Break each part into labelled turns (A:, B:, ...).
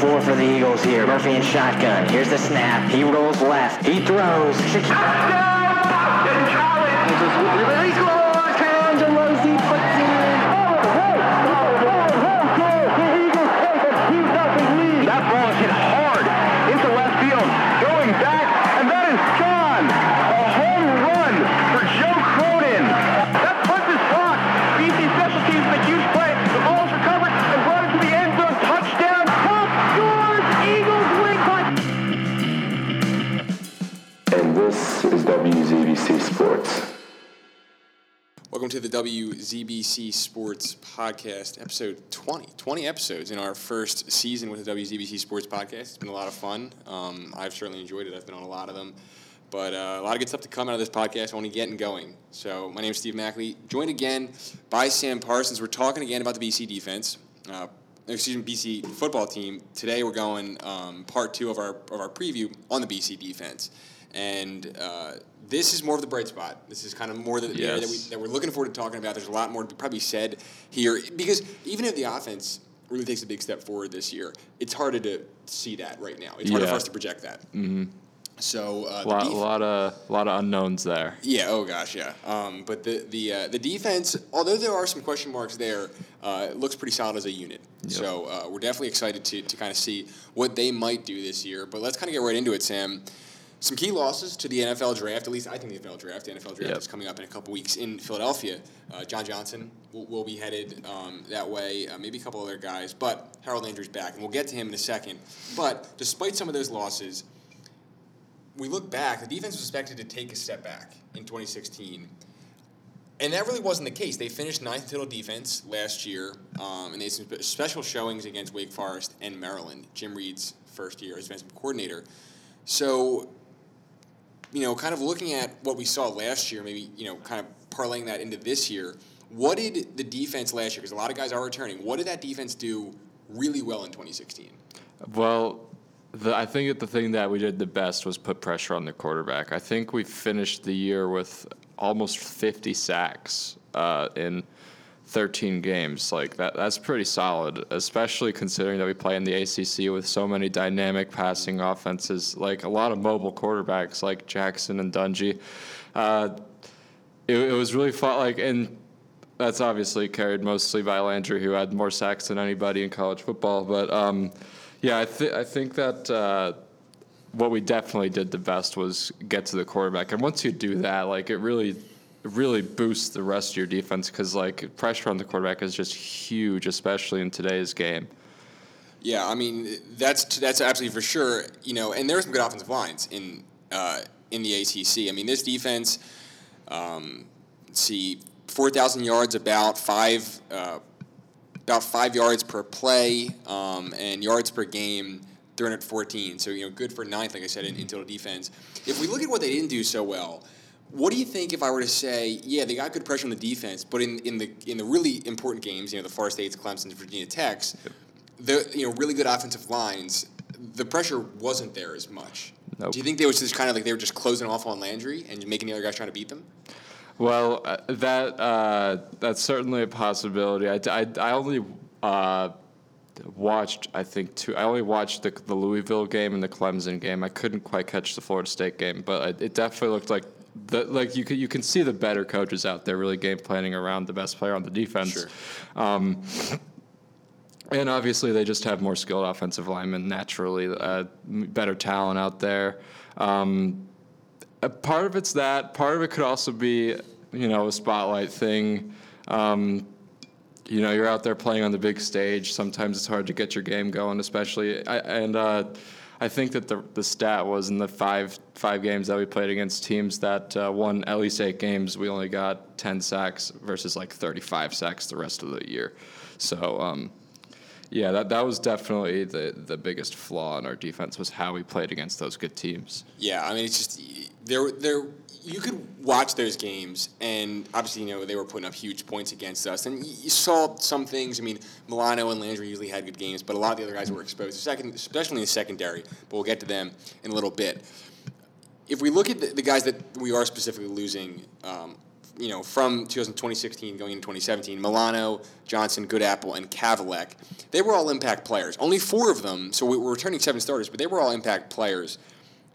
A: four for the Eagles here. Murphy in shotgun. Here's the snap. He rolls left. He throws. Touchdown! Boston College!
B: Welcome to the WZBC Sports Podcast, episode 20. 20 episodes in our first season with the WZBC Sports Podcast. It's been a lot of fun. Um, I've certainly enjoyed it. I've been on a lot of them. But uh, a lot of good stuff to come out of this podcast, We only getting going. So, my name is Steve Mackley, joined again by Sam Parsons. We're talking again about the BC defense. Uh, excuse me, BC football team. Today we're going um, part two of our, of our preview on the BC defense. And uh, this is more of the bright spot. This is kind of more the the area that, we, that we're looking forward to talking about. There's a lot more to be probably said here because even if the offense really takes a big step forward this year, it's harder to see that right now. It's harder
C: Yeah.
B: for us to project that. Mm-hmm. So uh,
C: A lot,
B: def-
C: lot of lot of unknowns there.
B: yeah. Oh gosh. Yeah. Um, but the the uh, the defense, although there are some question marks there, uh, it looks pretty solid as a unit. So uh, we're definitely excited to to kind of see what they might do this year. But let's kind of get right into it, Sam. Some key losses to the NFL draft. At least I think the NFL draft. The NFL draft
C: Yep.
B: is coming up in a couple weeks in Philadelphia. Uh, John Johnson will, will be headed um, that way. Uh, maybe a couple other guys, but Harold Landry's back, and we'll get to him in a second. But despite some of those losses, we look back, the defense was expected to take a step back in 2016. And that really wasn't the case. They finished ninth total defense last year, um, and they had some special showings against Wake Forest and Maryland, Jim Reid's first year as defensive coordinator. So, you know, kind of looking at what we saw last year, maybe, you know, kind of parlaying that into this year, what did the defense last year, because a lot of guys are returning, what did that defense do really well in 2016?
C: Well, the, I think that the thing that we did the best was put pressure on the quarterback. I think we finished the year with almost 50 sacks uh, in 13 games. Like that, that's pretty solid, especially considering that we play in the ACC with so many dynamic passing offenses, like a lot of mobile quarterbacks like Jackson and Dungey. Uh, it, it was really fun. Like, and that's obviously carried mostly by Landry, who had more sacks than anybody in college football. But um, yeah, I, th- I think that uh, what we definitely did the best was get to the quarterback. And once you do that, like it really, really boosts the rest of your defense because like pressure on the quarterback is just huge, especially in today's game.
B: Yeah, I mean that's that's absolutely for sure. You know, and there's some good offensive lines in uh, in the ACC. I mean, this defense, um, see, four thousand yards, about five, uh, about five yards per play, um, and yards per game. 314, so you know, good for ninth, like I said, in, in total defense. If we look at what they didn't do so well, what do you think if I were to say, yeah, they got good pressure on the defense, but in, in the in the really important games, you know, the Florida States, Clemson, Virginia Tech's, the you know really good offensive lines, the pressure wasn't there as much.
C: Nope.
B: Do you think they was just kind of like they were just closing off on Landry and making the other guys trying to beat them?
C: Well, uh, that uh, that's certainly a possibility. I, I, I only uh, watched, I think, two. I only watched the, the Louisville game and the Clemson game. I couldn't quite catch the Florida State game, but it definitely looked like the, like you can you can see the better coaches out there really game planning around the best player on the defense.
B: Sure.
C: Um, and obviously, they just have more skilled offensive linemen naturally, uh, better talent out there. Um, a part of it's that. Part of it could also be, you know, a spotlight thing. Um, you know, you're out there playing on the big stage. Sometimes it's hard to get your game going, especially. I, and uh, I think that the the stat was in the five five games that we played against teams that uh, won at least eight games, we only got ten sacks versus like 35 sacks the rest of the year. So. Um, yeah, that, that was definitely the, the biggest flaw in our defense was how we played against those good teams.
B: Yeah, I mean it's just there there you could watch those games and obviously you know they were putting up huge points against us and you saw some things. I mean Milano and Landry usually had good games, but a lot of the other guys were exposed, especially in the secondary. But we'll get to them in a little bit. If we look at the, the guys that we are specifically losing, um, you know, from 2016 going into 2017, Milano, Johnson, Goodapple, and Kavalec, they were all impact players. Only four of them, so we- we're returning seven starters, but they were all impact players.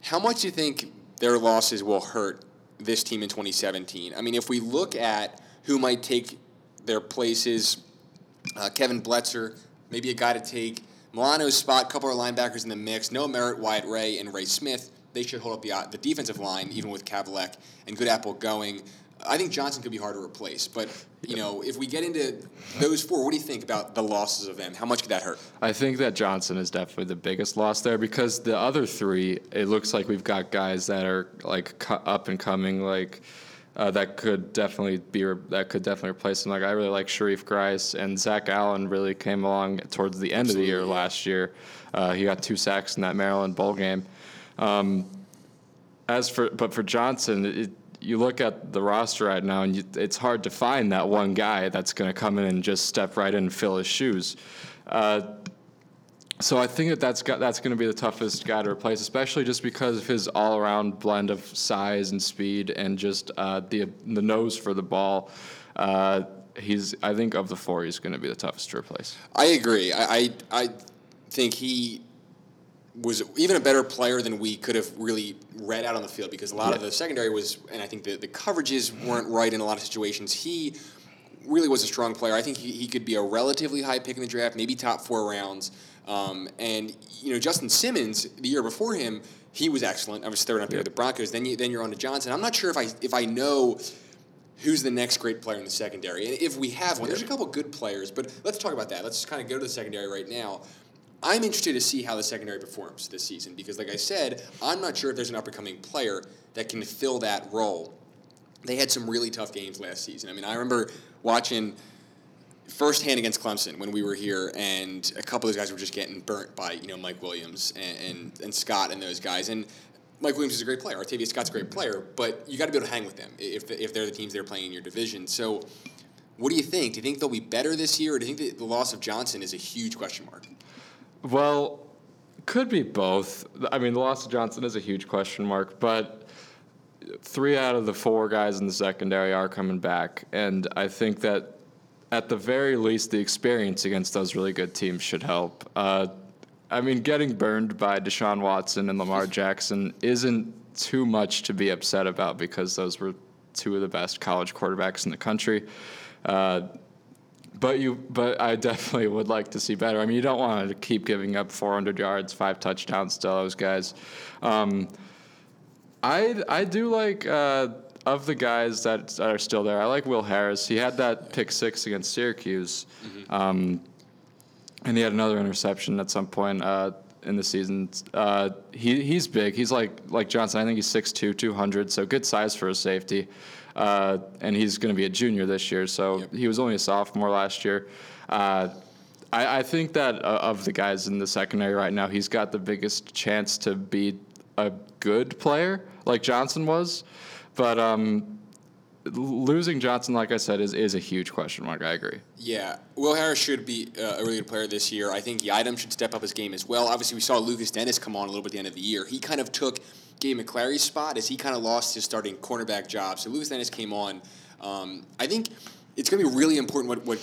B: How much do you think their losses will hurt this team in 2017? I mean, if we look at who might take their places, uh, Kevin Bletzer, maybe a guy to take Milano's spot, couple of linebackers in the mix, Noah Merritt, Wyatt Ray, and Ray Smith. They should hold up the, uh, the defensive line, even with Kavalec and Good Apple going. I think Johnson could be hard to replace, but you know, if we get into those four, what do you think about the losses of them? How much could that hurt?
C: I think that Johnson is definitely the biggest loss there because the other three, it looks like we've got guys that are like cu- up and coming, like uh, that could definitely be re- that could definitely replace him. Like I really like Sharif Grice and Zach Allen really came along towards the end of the year last year. Uh, he got two sacks in that Maryland bowl game. Um, as for but for Johnson, it, you look at the roster right now, and you, it's hard to find that one guy that's going to come in and just step right in and fill his shoes. Uh, so I think that that's that's going to be the toughest guy to replace, especially just because of his all-around blend of size and speed and just uh, the the nose for the ball. Uh, he's I think of the four, he's going to be the toughest to replace.
B: I agree. I, I, I think he was even a better player than we could have really read out on the field because a lot of the secondary was, and I think the, the coverages weren't right in a lot of situations. He really was a strong player. I think he, he could be a relatively high pick in the draft, maybe top four rounds. Um, and you know, Justin Simmons, the year before him, he was excellent. I was third up there with the Broncos. Then you then you're on to Johnson. I'm not sure if I if I know who's the next great player in the secondary. And if we have one, there's a couple good players, but let's talk about that. Let's just kind of go to the secondary right now. I'm interested to see how the secondary performs this season because, like I said, I'm not sure if there's an up and coming player that can fill that role. They had some really tough games last season. I mean, I remember watching firsthand against Clemson when we were here, and a couple of those guys were just getting burnt by you know Mike Williams and, and, and Scott and those guys. And Mike Williams is a great player. Artavis Scott's a great player, but you got to be able to hang with them if, if they're the teams they're playing in your division. So, what do you think? Do you think they'll be better this year, or do you think the loss of Johnson is a huge question mark?
C: Well, could be both. I mean, the loss of Johnson is a huge question mark, but three out of the four guys in the secondary are coming back, and I think that at the very least, the experience against those really good teams should help. Uh, I mean, getting burned by Deshaun Watson and Lamar Jackson isn't too much to be upset about because those were two of the best college quarterbacks in the country. Uh, but you, but I definitely would like to see better. I mean, you don't want to keep giving up 400 yards, five touchdowns to those guys. Um, I I do like uh, of the guys that, that are still there. I like Will Harris. He had that pick six against Syracuse, um, and he had another interception at some point uh, in the season. Uh, he he's big. He's like like Johnson. I think he's 6'2", 200, so good size for a safety. Uh, and he's going to be a junior this year, so
B: Yep.
C: he was only a sophomore last year. Uh, I, I think that uh, of the guys in the secondary right now, he's got the biggest chance to be a good player, like Johnson was. But um, losing Johnson, like I said, is, is a huge question mark. I agree.
B: Yeah, Will Harris should be uh, a really good player this year. I think Yiadom should step up his game as well. Obviously, we saw Lukas Denis come on a little bit at the end of the year. He kind of took Gabe McClary's spot as he kind of lost his starting cornerback job. So Lukas Denis came on. Um, I think it's going to be really important what, what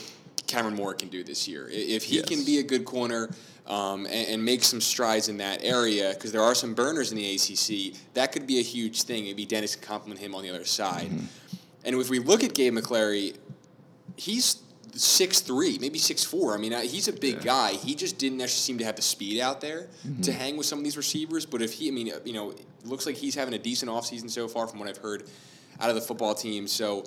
B: Kamrin Moore can do this year. If he
C: Yes.
B: can be a good corner um, and, and make some strides in that area, because there are some burners in the ACC, that could be a huge thing. Maybe Denis can complement him on the other side. And if we look at Gabe McClary, he's six three, maybe six four. I mean, he's a big guy. He just didn't actually seem to have the speed out there to hang with some of these receivers. But if he, I mean, uh, you know, looks like he's having a decent offseason so far from what I've heard out of the football team. So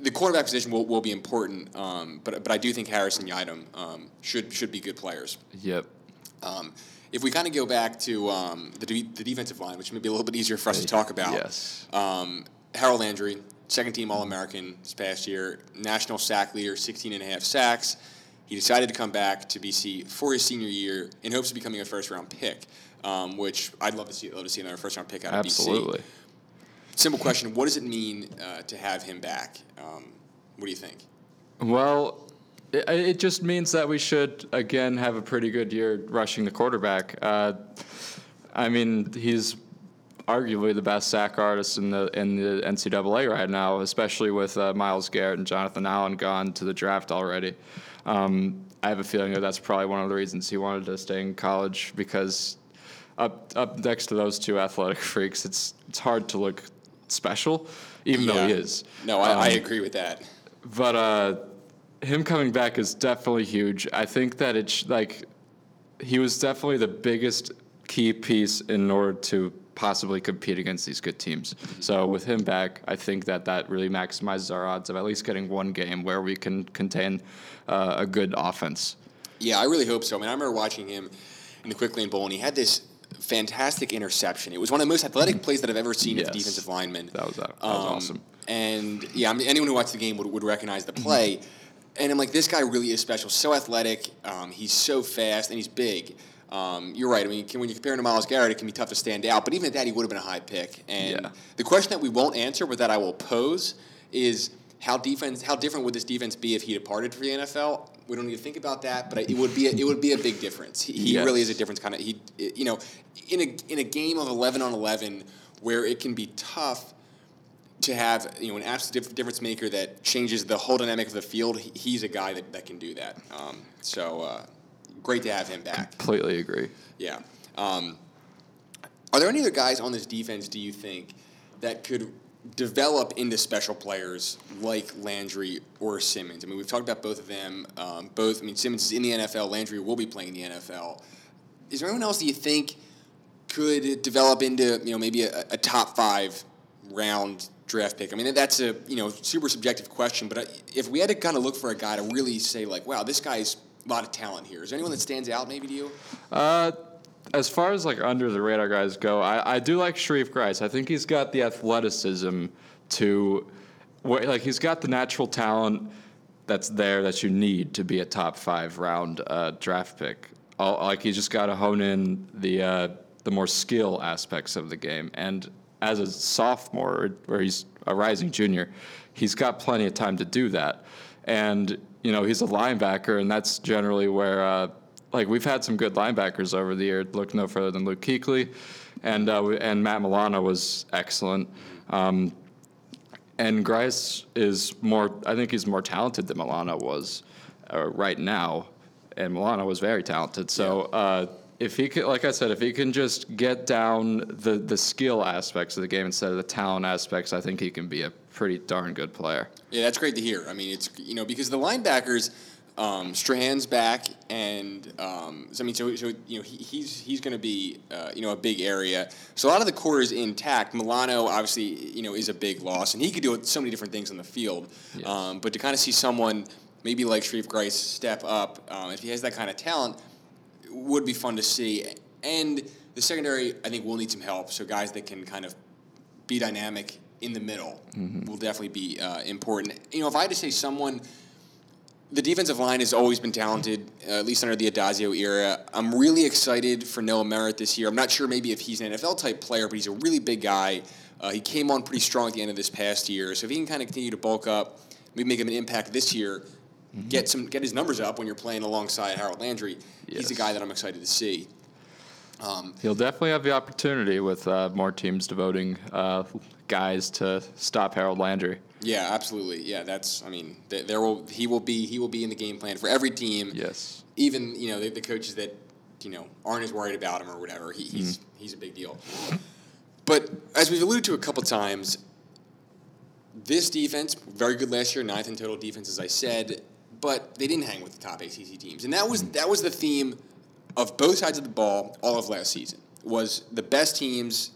B: the quarterback position will, will be important. Um, but but I do think Harris and Yiadom um, should should be good players.
C: Yep.
B: Um, if we kind of go back to um, the, de- the defensive line, which may be a little bit easier for us to talk about.
C: Yes.
B: Um, Harold Landry, second team All American this past year, national sack leader, 16 and a half sacks. He decided to come back to BC for his senior year in hopes of becoming a first round pick, um, which I'd love to see. Love to see another first round pick out of
C: Absolutely.
B: BC. Simple question: What does it mean uh, to have him back? Um, what do you think?
C: Well, it, it just means that we should again have a pretty good year rushing the quarterback. Uh, I mean, he's arguably the best sack artist in the in the NCAA right now, especially with uh, Myles Garrett and Jonathan Allen gone to the draft already. Um, I have a feeling that that's probably one of the reasons he wanted to stay in college because up up next to those two athletic freaks, it's it's hard to look special, even though he is.
B: No, I, I
C: Um,
B: agree with that.
C: but uh, him coming back is definitely huge. I think that it's like he was definitely the biggest key piece in order to possibly compete against these good teams. So with him back, I think that that really maximizes our odds of at least getting one game where we can contain uh, a good offense.
B: Yeah, I really hope so. I mean, I remember watching him in the Quick Lane Bowl, and he had this fantastic interception. It was one of the most athletic plays that I've ever seen as a defensive lineman.
C: That was that was
B: Um,
C: awesome.
B: And yeah, I mean, anyone who watched the game would, would recognize the play. And I'm like, this guy really is special. So athletic. Um, he's so fast, and he's big. Um, you're right. I mean, can, when you compare him to Myles Garrett, it can be tough to stand out. But even at that, he would have been a high pick. And
C: Yeah.
B: the question that we won't answer, but that I will pose, is how defense, how different would this defense be if he departed for the NFL? We don't need to think about that, but it would be a, it would be a big difference. He, he
C: Yes.
B: really is a difference kind of. He, you know, in a in a game of eleven on eleven where it can be tough to have you know an absolute difference maker that changes the whole dynamic of the field. He's a guy that, that can do that. Um, so uh, great to have him back.
C: Completely agree.
B: Yeah. Um, are there any other guys on this defense, do you think, that could develop into special players like Landry or Simmons? I mean, we've talked about both of them. Um, both, I mean, Simmons is in the NFL, Landry will be playing in the NFL. Is there anyone else that you think could develop into, you know, maybe a, a top five round draft pick? I mean, that's a, you know, super subjective question, but if we had to kind of look for a guy to really say, like, wow, this guy's a lot of talent here, is there anyone that stands out maybe to you?
C: Uh, as far as like under the radar guys go, I, I do like Sharif Grice. I think he's got the athleticism to, like he's got the natural talent that's there that you need to be a top five round uh, draft pick. All, like he's just got to hone in the uh, the more skill aspects of the game. And as a sophomore, or he's a rising junior, he's got plenty of time to do that. And you know he's a linebacker, and that's generally where uh, like we've had some good linebackers over the year. Look no further than Luke Kuechly, and uh, and Matt Milano was excellent. Um, and Grice is more. I think he's more talented than Milano was uh, right now, and Milano was very talented. So uh, if he could, like I said, if he can just get down the the skill aspects of the game instead of the talent aspects, I think he can be a pretty darn good player.
B: Yeah, that's great to hear. I mean, it's you know because the linebackers, um, Strachan's back, and um, so I mean, so, so you know he, he's he's going to be uh, you know a big area. So a lot of the core is intact. Milano obviously you know is a big loss, and he could do so many different things on the field.
C: Yes.
B: Um, but to kind of see someone maybe like Sharif Grice step up, um, if he has that kind of talent, would be fun to see. And the secondary, I think, will need some help. So guys that can kind of be dynamic in the middle will definitely be uh, important. You know, if I had to say someone, the defensive line has always been talented, uh, at least under the Addazio era. I'm really excited for Noah Merritt this year. I'm not sure maybe if he's an NFL type player, but he's a really big guy. Uh, he came on pretty strong at the end of this past year, so if he can kind of continue to bulk up, maybe make him an impact this year, get some get his numbers up when you're playing alongside Harold Landry. He's a guy that I'm excited to see. Um,
C: He'll definitely have the opportunity with uh, more teams devoting uh, guys to stop Harold Landry.
B: Yeah, absolutely. Yeah, that's. I mean, th- there will he will be he will be in the game plan for every team.
C: Yes.
B: Even you know the, the coaches that you know aren't as worried about him or whatever. He, he's he's a big deal. But as we've alluded to a couple times, this defense very good last year, ninth in total defense, as I said. But they didn't hang with the top ACC teams, and that was that was the theme of both sides of the ball all of last season. Was the best teams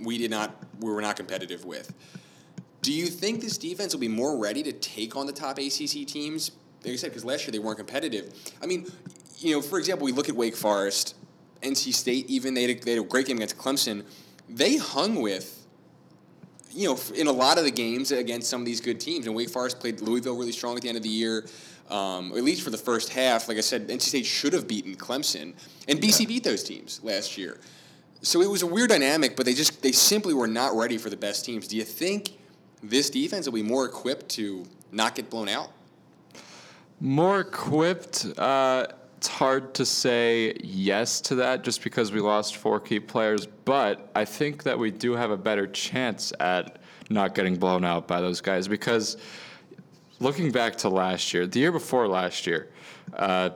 B: we did not we were not competitive with. Do you think this defense will be more ready to take on the top ACC teams? Like I said, because last year they weren't competitive. I mean, you know, for example, we look at Wake Forest, NC State. Even they had a, they had a great game against Clemson. They hung with, you know, in a lot of the games against some of these good teams. And Wake Forest played Louisville really strong at the end of the year, um, at least for the first half. Like I said, NC State should have beaten Clemson, and BC beat those teams last year. So it was a weird dynamic, but they just they simply were not ready for the best teams. Do you think this defense will be more equipped to not get blown out?
C: More equipped. Uh, it's hard to say yes to that just because we lost four key players, but I think that we do have a better chance at not getting blown out by those guys because looking back to last year, the year before last year, uh,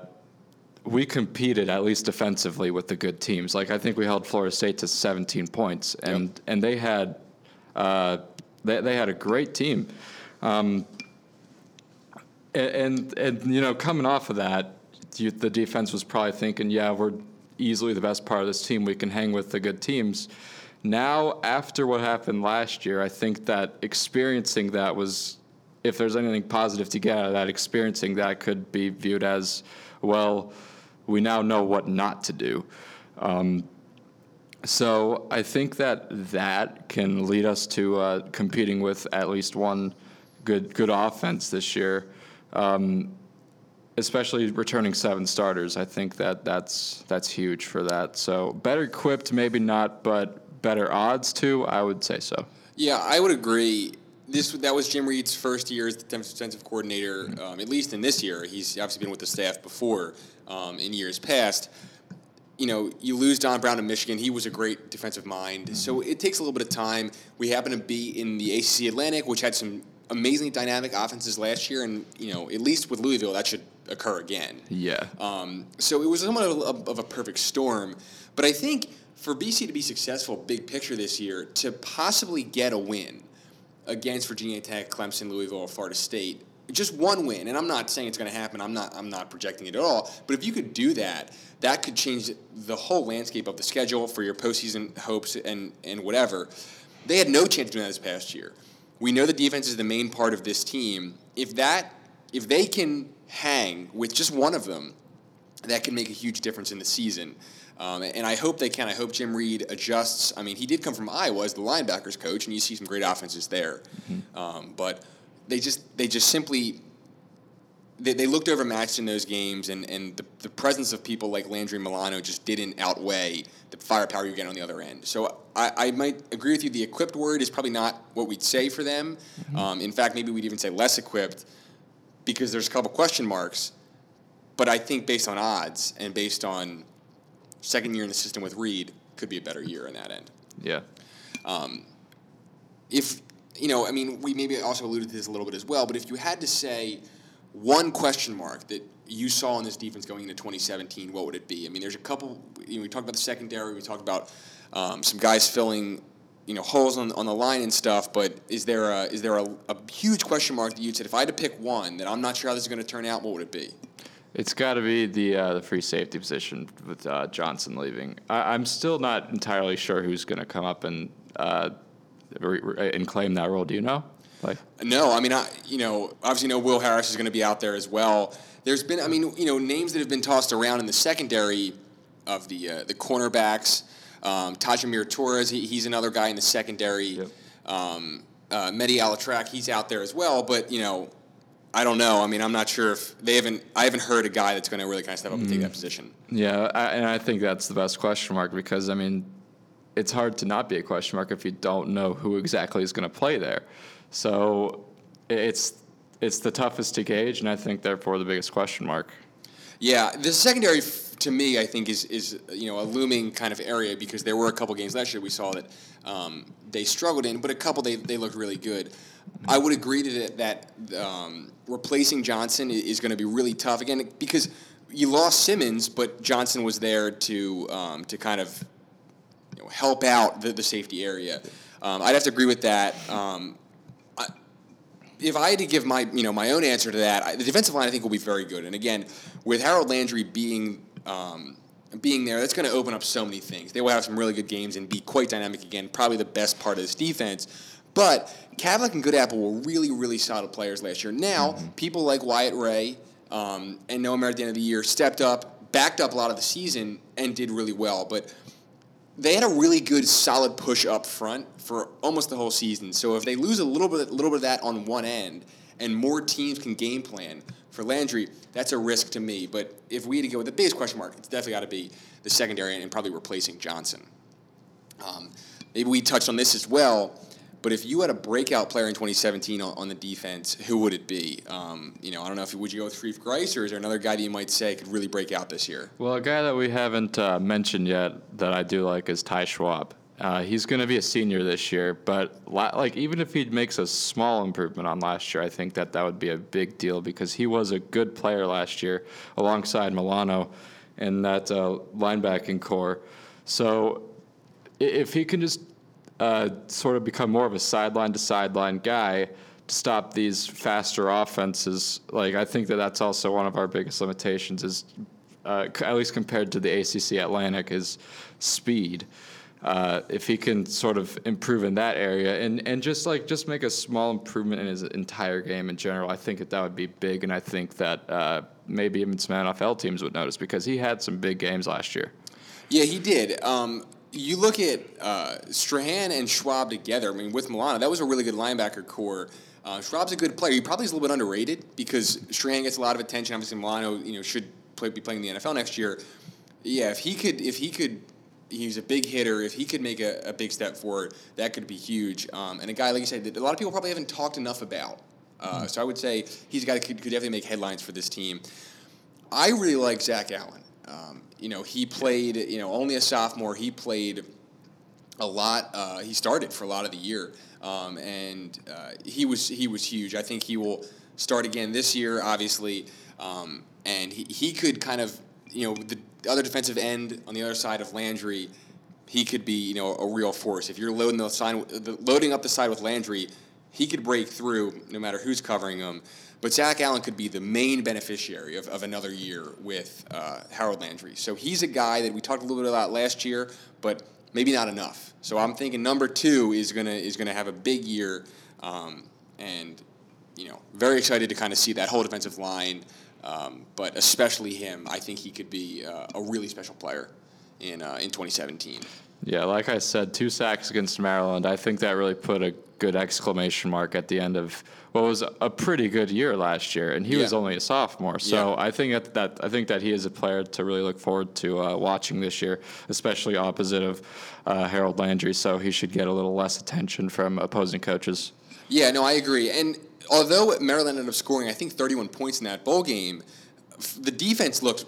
C: we competed at least defensively with the good teams. Like I think we held Florida State to 17 points, and
B: Yep.
C: and they had uh, they they had a great team. Um, and, and and you know coming off of that, you, the defense was probably thinking, yeah, we're easily the best part of this team. We can hang with the good teams. Now, after what happened last year, I think that experiencing that was, if there's anything positive to get out of that, experiencing that could be viewed as, well, we now know what not to do. Um, so I think that that can lead us to uh, competing with at least one good good offense this year, um, especially returning seven starters. I think that that's that's huge for that. So better equipped, maybe not, but better odds too. I would say so.
B: Yeah, I would agree. This that was Jim Reid's first year as the defensive coordinator. Um, at least in this year, he's obviously been with the staff before um, in years past. You know, you lose Don Brown to Michigan. He was a great defensive mind. So it takes a little bit of time. We happen to be in the ACC Atlantic, which had some amazingly dynamic offenses last year, and you know, at least with Louisville, that should occur again.
C: Yeah.
B: Um, so it was somewhat of a, of a perfect storm. But I think for BC to be successful, big picture this year, to possibly get a win against Virginia Tech, Clemson, Louisville, or Florida State, just one win, and I'm not saying it's going to happen. I'm not. I'm not projecting it at all. But if you could do that, that could change the whole landscape of the schedule for your postseason hopes and and whatever. They had no chance of doing that this past year. We know the defense is the main part of this team. If that, if they can hang with just one of them, that can make a huge difference in the season. Um, and I hope they can. I hope Jim Reid adjusts. I mean, he did come from Iowa as the linebackers coach, and you see some great offenses there. Um, but they just they just simply they, they looked overmatched in those games, and, and the, the presence of people like Landry Milano just didn't outweigh the firepower you get on the other end. So I, I might agree with you. The equipped word is probably not what we'd say for them. Um, in fact, maybe we'd even say less equipped because there's a couple question marks. But I think based on odds and based on second year in the system with Reid, could be a better year in that end.
C: Yeah.
B: If you know, I mean, we maybe also alluded to this a little bit as well. But if you had to say one question mark that you saw in this defense going into 2017, what would it be? I mean, there's a couple. You know, we talked about the secondary. We talked about um, some guys filling, you know, holes on, on the line and stuff. But is there a is there a, a huge question mark that you'd said if I had to pick one that I'm not sure how this is going to turn out? What would it be?
C: It's got to be the uh, the free safety position with uh, Johnson leaving. I, I'm still not entirely sure who's going to come up and uh, re- re- and claim that role. Do you know? Like,
B: No, I mean, I, you know, obviously, know Will Harris is going to be out there as well. There's been, I mean, you know, names that have been tossed around in the secondary of the uh, the cornerbacks. Um, Taj-Amir Torres, he, he's another guy in the secondary.
C: Yep.
B: Um, uh, Mehdi El Attrach, he's out there as well. But you know, I don't know. I mean, I'm not sure if they haven't. I haven't heard a guy that's going to really kind of step up and take that position.
C: yeah, I, and I think that's the best question mark because I mean, it's hard to not be a question mark if you don't know who exactly is going to play there. So it's it's the toughest to gauge, and I think therefore the biggest question mark.
B: Yeah, the secondary f- to me, I think is is you know a looming kind of area because there were a couple games last year we saw that um, they struggled in, but a couple they, they looked really good. I would agree that that um, replacing Johnson is going to be really tough again because you lost Simmons, but Johnson was there to um, to kind of you know, help out the, the safety area. Um, I'd have to agree with that. Um, I, if I had to give my you know my own answer to that, I, the defensive line I think will be very good. And again, with Harold Landry being um, being there, that's going to open up so many things. They will have some really good games and be quite dynamic again. Probably the best part of this defense. But Kavalec and Goodapple were really, really solid players last year. Now, people like Wyatt Ray um, and Noah Merritt at the end of the year stepped up, backed up a lot of the season, and did really well. But they had a really good solid push up front for almost the whole season. So if they lose a little bit, little bit of that on one end, and more teams can game plan for Landry, that's a risk to me. But if we had to go with the biggest question mark, it's definitely got to be the secondary and probably replacing Johnson. Um, maybe we touched on this as well. But if you had a breakout player in 2017 on, the defense, who would it be? Um, you know, I don't know if would you go with Shreve Grice or is there another guy that you might say could really break out this year?
C: Well, a guy that we haven't uh, mentioned yet that I do like is Ty Schwab. Uh, he's going to be a senior this year, but la- like even if he makes a small improvement on last year, I think that that would be a big deal because he was a good player last year alongside Milano in that uh, linebacking core. So if he can just uh, sort of become more of a sideline to sideline guy to stop these faster offenses. Like I think that that's also one of our biggest limitations is, uh, at least compared to the ACC Atlantic, is speed. Uh, if he can sort of improve in that area and, and just like just make a small improvement in his entire game in general, I think that that would be big, and I think that uh, maybe even some NFL teams would notice because he had some big games last year.
B: Yeah, he did. Um, you look at uh, Strachan and Schwab together. I mean, with Milano, that was a really good linebacker core. Uh, Schwab's a good player. He probably is a little bit underrated because Strachan gets a lot of attention. Obviously, Milano, you know, should play, be playing in the NFL next year. Yeah, if he could, if he could, he's a big hitter. If he could make a, a big step forward, that could be huge. Um, and a guy like you said, that a lot of people probably haven't talked enough about. Uh, So I would say he's a guy that could, could definitely make headlines for this team. I really like Zach Allen. Um, you know, he played, you know, only a sophomore. He played a lot. Uh, he started for a lot of the year, um, and uh, he was he was huge. I think he will start again this year, obviously, um, and he, he could kind of, you know, the other defensive end on the other side of Landry. He could be, you know, a real force. If you're loading the side, loading up the side with Landry, he could break through no matter who's covering him. But Zach Allen could be the main beneficiary of, of another year with uh, Harold Landry. So he's a guy that we talked a little bit about last year, but maybe not enough. So I'm thinking number two is gonna is gonna have a big year, um, and you know, very excited to kind of see that whole defensive line. Um, but especially him, I think he could be uh, a really special player in uh, in 2017.
C: Yeah, like I said, two sacks against Maryland. I think that really put a good exclamation mark at the end of what was a pretty good year last year, and he was only a sophomore. So
B: Yeah.
C: I think that, that I think that he is a player to really look forward to uh, watching this year, especially opposite of uh, Harold Landry. So he should get a little less attention from opposing coaches.
B: Yeah, no, I agree. And although Maryland ended up scoring, I think 31 points in that bowl game, the defense looked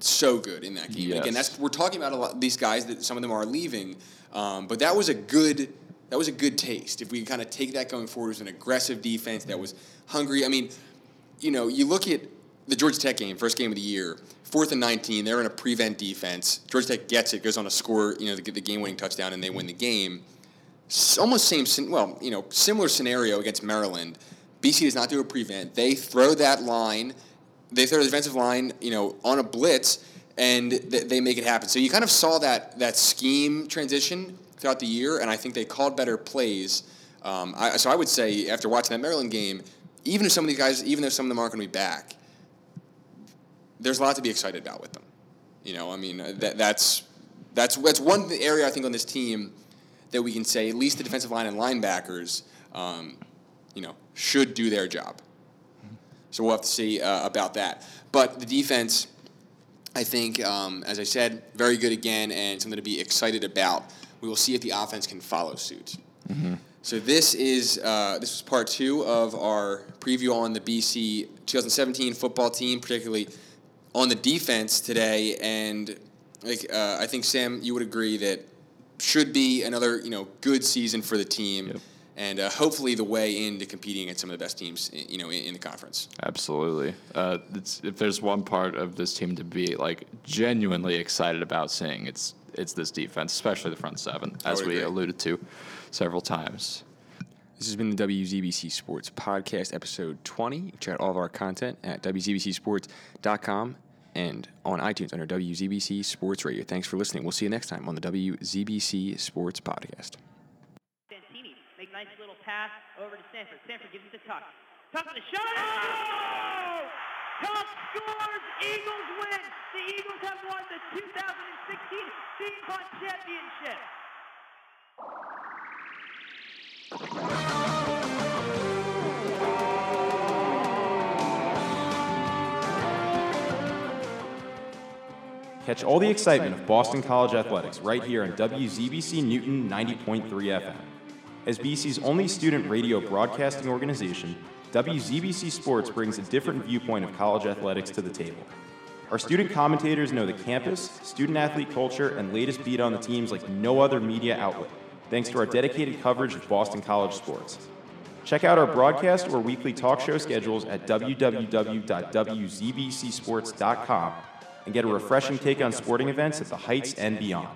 B: so good in that game.
C: Yes.
B: Again, that's we're talking about a lot these guys that some of them are leaving, um, but that was a good that was a good taste. If we kind of take that going forward, it was an aggressive defense that was hungry. I mean, you know, you look at the Georgia Tech game, first game of the year, fourth and 19. They're in a prevent defense. Georgia Tech gets it, goes on a score, you know, to get the game-winning touchdown, and they win the game. Almost same, well, you know, similar scenario against Maryland. BC does not do a prevent. They throw that line, they throw the defensive line, you know, on a blitz, and th- they make it happen. So you kind of saw that that scheme transition throughout the year, and I think they called better plays. Um, I, so I would say after watching that Maryland game, even if some of these guys, even if some of them aren't going to be back, there's a lot to be excited about with them. You know, I mean, uh, that, that's that's that's one area I think on this team that we can say at least the defensive line and linebackers, um, you know, should do their job. So we'll have to see uh, about that. But the defense, I think, um, as I said, very good again and something to be excited about. We will see if the offense can follow suit. So this is uh, this was part two of our preview on the BC 2017 football team, particularly on the defense today. And like uh, I think Sam, you would agree that should be another you know good season for the team,
C: Yep.
B: And uh, hopefully the way into competing against some of the best teams you know in, in the conference.
C: Absolutely. Uh, it's, if there's one part of this team to be like genuinely excited about seeing, it's it's this defense, especially the front seven, as we
B: agree.
C: alluded to several times.
D: This has been the WZBC Sports Podcast, episode 20. You can check out all of our content at WZBCSports.com and on iTunes under WZBC Sports Radio. Thanks for listening. We'll see you next time on the WZBC Sports Podcast.
E: Pass over to Stanford. Stanford gives it to Tuck. Tuck with shot. Oh! Tuck scores. Eagles win. The Eagles have won the 2016 Seed Punt Championship.
F: Catch all the excitement of Boston College athletics right here on WZBC Newton 90.3 FM. As BC's only student radio broadcasting organization, WZBC Sports brings a different viewpoint of college athletics to the table. Our student commentators know the campus, student athlete culture, and latest beat on the teams like no other media outlet, thanks to our dedicated coverage of Boston College sports. Check out our broadcast or weekly talk show schedules at www.wzbcsports.com and get a refreshing take on sporting events at the Heights and beyond.